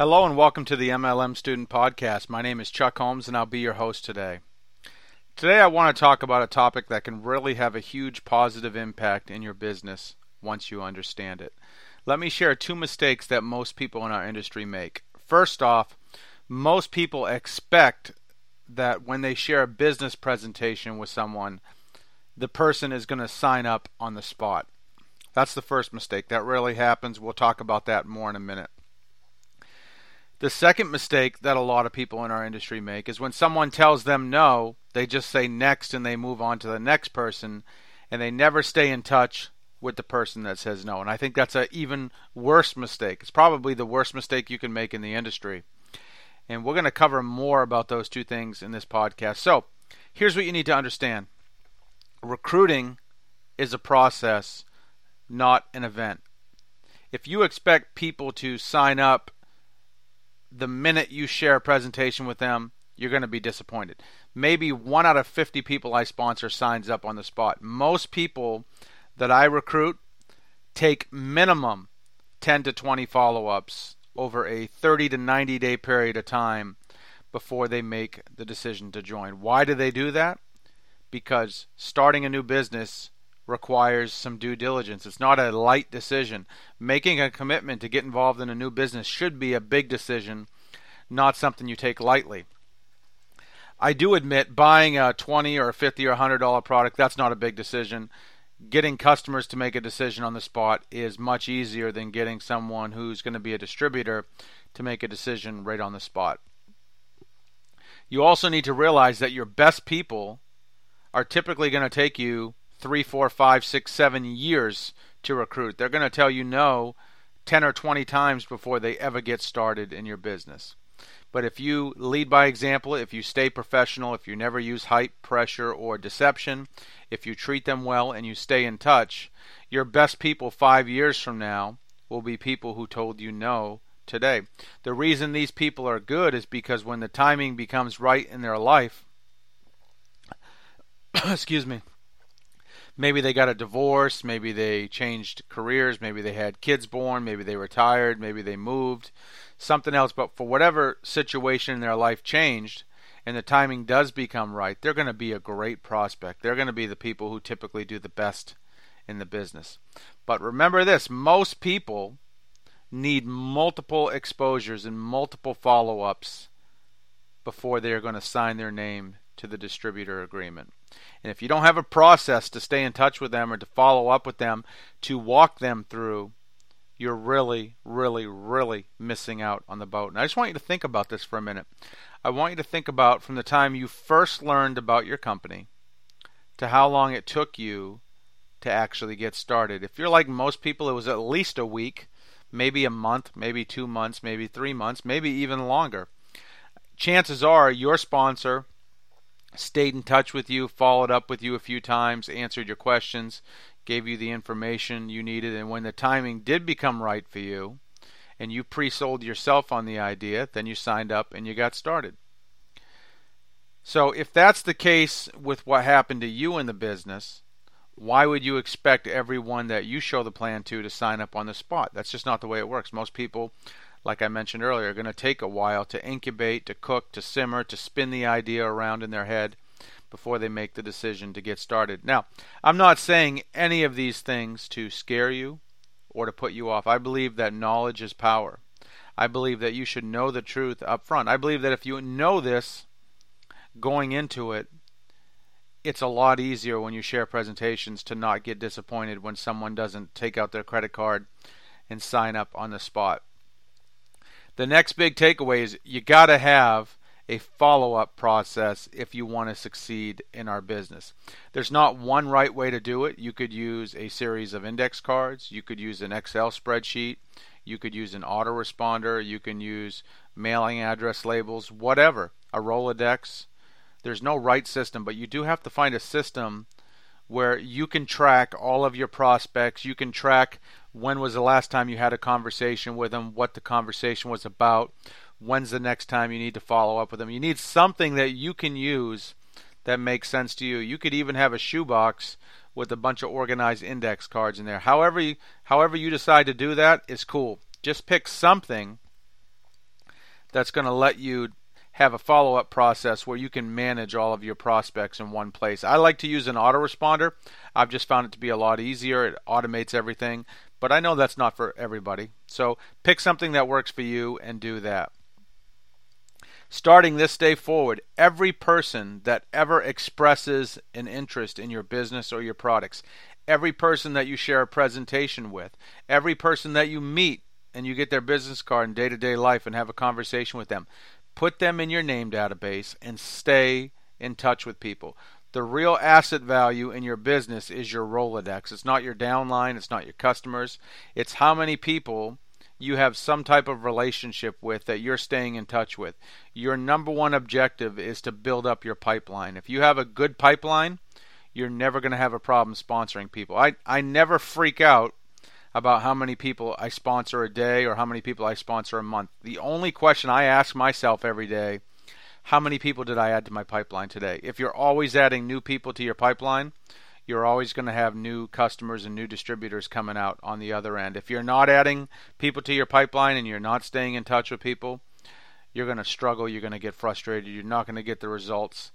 Hello and welcome to the MLM Student Podcast. My name is Chuck Holmes and I'll be your host today. Today I want to talk about a topic that can really have a huge positive impact in your business once you understand it. Let me share two mistakes that most people in our industry make. First off, most people expect that when they share a business presentation with someone, the person is going to sign up on the spot. That's the first mistake. That rarely happens. We'll talk about that more in a minute. The second mistake that a lot of people in our industry make is when someone tells them no, they just say next and they move on to the next person and they never stay in touch with the person that says no. And I think that's an even worse mistake. It's probably the worst mistake you can make in the industry. And we're going to cover more about those two things in this podcast. So, here's what you need to understand recruiting is a process, not an event. If you expect people to sign up the minute you share a presentation with them, you're going to be disappointed. Maybe one out of 50 people I sponsor signs up on the spot. Most people that I recruit take minimum 10 to 20 follow ups over a 30 to 90 day period of time before they make the decision to join. Why do they do that? Because starting a new business requires some due diligence. It's not a light decision. Making a commitment to get involved in a new business should be a big decision, not something you take lightly. I do admit buying a 20 or a 50 or 100 dollar product that's not a big decision. Getting customers to make a decision on the spot is much easier than getting someone who's going to be a distributor to make a decision right on the spot. You also need to realize that your best people are typically going to take you three, four, five, six, seven years to recruit. They're going to tell you no 10 or 20 times before they ever get started in your business. But if you lead by example, if you stay professional, if you never use hype, pressure, or deception, if you treat them well and you stay in touch, your best people five years from now will be people who told you no today. The reason these people are good is because when the timing becomes right in their life, excuse me, maybe they got a divorce, maybe they changed careers, maybe they had kids born, maybe they retired, maybe they moved, something else. But for whatever situation in their life changed, and the timing does become right, they're going to be a great prospect. They're going to be the people who typically do the best in the business. But remember this most people need multiple exposures and multiple follow ups before they're going to sign their name to the distributor agreement. And if you don't have a process to stay in touch with them or to follow up with them, to walk them through, you're really, really, really missing out on the boat. And I just want you to think about this for a minute. I want you to think about from the time you first learned about your company to how long it took you to actually get started. If you're like most people, it was at least a week, maybe a month, maybe two months, maybe three months, maybe even longer. Chances are your sponsor stayed in touch with you, followed up with you a few times, answered your questions, gave you the information you needed, and when the timing did become right for you, and you pre sold yourself on the idea, then you signed up and you got started. So, if that's the case with what happened to you in the business, why would you expect everyone that you show the plan to to sign up on the spot? That's just not the way it works. Most people like I mentioned earlier, are going to take a while to incubate, to cook, to simmer, to spin the idea around in their head before they make the decision to get started. Now, I'm not saying any of these things to scare you or to put you off. I believe that knowledge is power. I believe that you should know the truth up front. I believe that if you know this going into it, it's a lot easier when you share presentations to not get disappointed when someone doesn't take out their credit card and sign up on the spot the next big takeaway is you got to have a follow up process if you want to succeed in our business. There's not one right way to do it. You could use a series of index cards, you could use an Excel spreadsheet, you could use an autoresponder, you can use mailing address labels, whatever, a Rolodex. There's no right system, but you do have to find a system where you can track all of your prospects, you can track when was the last time you had a conversation with them, what the conversation was about, when's the next time you need to follow up with them. You need something that you can use that makes sense to you. You could even have a shoebox with a bunch of organized index cards in there. However you, however you decide to do that is cool. Just pick something that's going to let you have a follow up process where you can manage all of your prospects in one place. I like to use an autoresponder. I've just found it to be a lot easier. It automates everything, but I know that's not for everybody. So pick something that works for you and do that. Starting this day forward, every person that ever expresses an interest in your business or your products, every person that you share a presentation with, every person that you meet and you get their business card in day to day life and have a conversation with them, put them in your name database and stay in touch with people. The real asset value in your business is your Rolodex. It's not your downline, it's not your customers, it's how many people you have some type of relationship with that you're staying in touch with. Your number one objective is to build up your pipeline. If you have a good pipeline, you're never going to have a problem sponsoring people. I, I never freak out about how many people I sponsor a day or how many people I sponsor a month. The only question I ask myself every day how many people did I add to my pipeline today? If you're always adding new people to your pipeline, you're always going to have new customers and new distributors coming out on the other end. If you're not adding people to your pipeline and you're not staying in touch with people, you're going to struggle, you're going to get frustrated, you're not going to get the results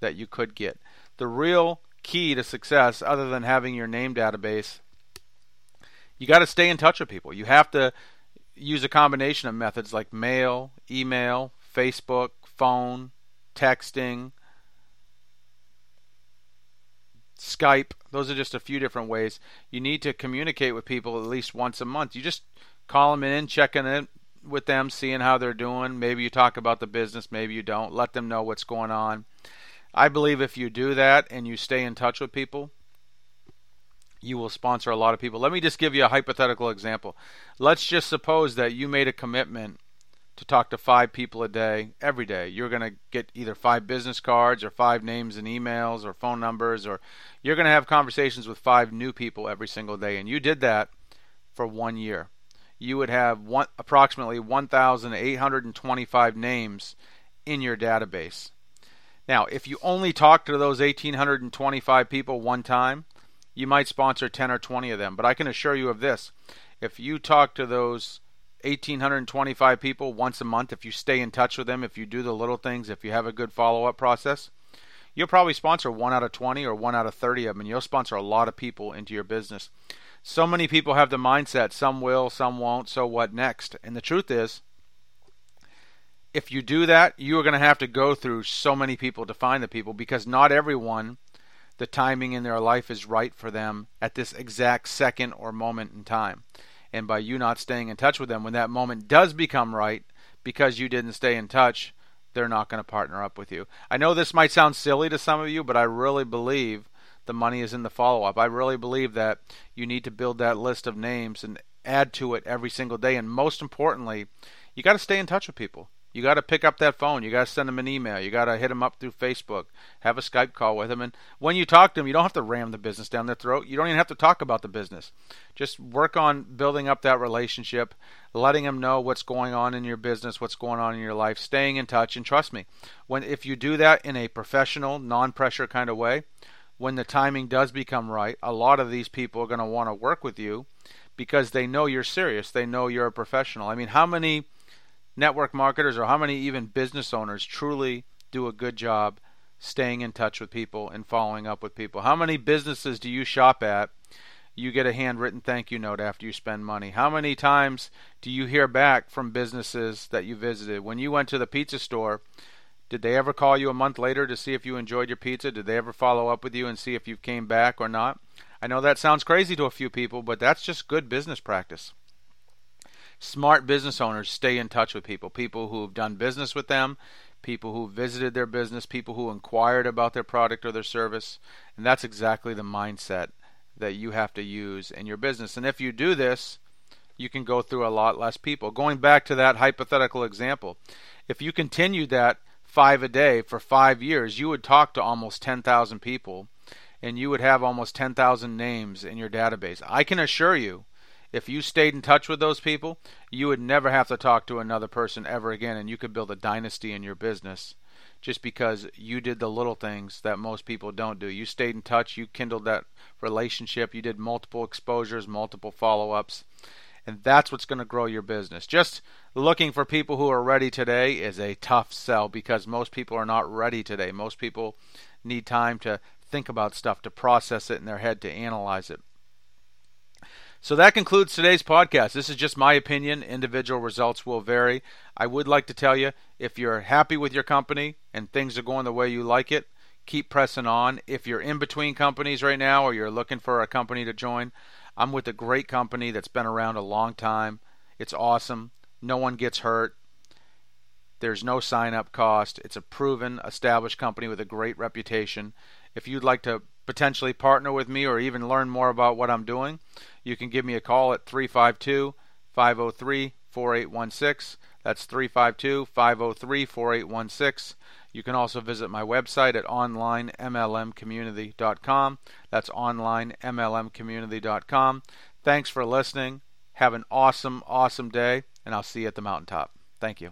that you could get. The real key to success, other than having your name database, you got to stay in touch with people. You have to use a combination of methods like mail, email, Facebook, phone, texting, Skype. Those are just a few different ways. You need to communicate with people at least once a month. You just call them in, checking in with them, seeing how they're doing. Maybe you talk about the business, maybe you don't. Let them know what's going on. I believe if you do that and you stay in touch with people, you will sponsor a lot of people. Let me just give you a hypothetical example. Let's just suppose that you made a commitment to talk to five people a day every day. You're going to get either five business cards or five names and emails or phone numbers, or you're going to have conversations with five new people every single day. And you did that for one year. You would have one, approximately 1,825 names in your database. Now, if you only talk to those 1,825 people one time, you might sponsor 10 or 20 of them. But I can assure you of this if you talk to those 1,825 people once a month, if you stay in touch with them, if you do the little things, if you have a good follow up process, you'll probably sponsor one out of 20 or one out of 30 of them, and you'll sponsor a lot of people into your business. So many people have the mindset some will, some won't, so what next? And the truth is, if you do that, you are going to have to go through so many people to find the people because not everyone, the timing in their life is right for them at this exact second or moment in time. And by you not staying in touch with them when that moment does become right because you didn't stay in touch they're not going to partner up with you. I know this might sound silly to some of you but i really believe the money is in the follow up i really believe that you need to build that list of names and add to it every single day. And most importantly you got to stay in touch with people you got to pick up that phone. You got to send them an email. You got to hit them up through Facebook. Have a Skype call with them. And when you talk to them, you don't have to ram the business down their throat. You don't even have to talk about the business. Just work on building up that relationship, letting them know what's going on in your business, what's going on in your life, staying in touch. And trust me, when if you do that in a professional, non-pressure kind of way, when the timing does become right, a lot of these people are going to want to work with you because they know you're serious. They know you're a professional. I mean, how many network marketers or how many even business owners truly do a good job staying in touch with people and following up with people? How many businesses do you shop at? You get a handwritten thank you note after you spend money. How many times do you hear back from businesses that you visited? When you went to the pizza store, did they ever call you a month later to see if you enjoyed your pizza? Did they ever follow up with you and see if you came back or not? I know that sounds crazy to a few people, but that's just good business practice smart business owners stay in touch with people, people who have done business with them, people who visited their business, people who inquired about their product or their service. And that's exactly the mindset that you have to use in your business. And if you do this, you can go through a lot less people. Going back to that hypothetical example, if you continued that five a day for five years, you would talk to almost 10,000 people and you would have almost 10,000 names in your database. I can assure you if you stayed in touch with those people, you would never have to talk to another person ever again, and you could build a dynasty in your business just because you did the little things that most people don't do. You stayed in touch, you kindled that relationship, you did multiple exposures, multiple follow ups. And that's what's going to grow your business. Just looking for people who are ready today is a tough sell because most people are not ready today. Most people need time to think about stuff, to process it in their head, to analyze it. So that concludes today's podcast. This is just my opinion. Individual results will vary. I would like to tell you if you're happy with your company and things are going the way you like it, keep pressing on. If you're in between companies right now or you're looking for a company to join, I'm with a great company that's been around a long time. It's awesome. No one gets hurt. There's no sign up cost. It's a proven, established company with a great reputation. If you'd like to potentially partner with me or even learn more about what I'm doing, you can give me a call at 352 503 4816. That's 352 503 4816. You can also visit my website at onlinemlmcommunity.com. That's onlinemlmcommunity.com. Thanks for listening. Have an awesome, awesome day, and I'll see you at the mountaintop. Thank you.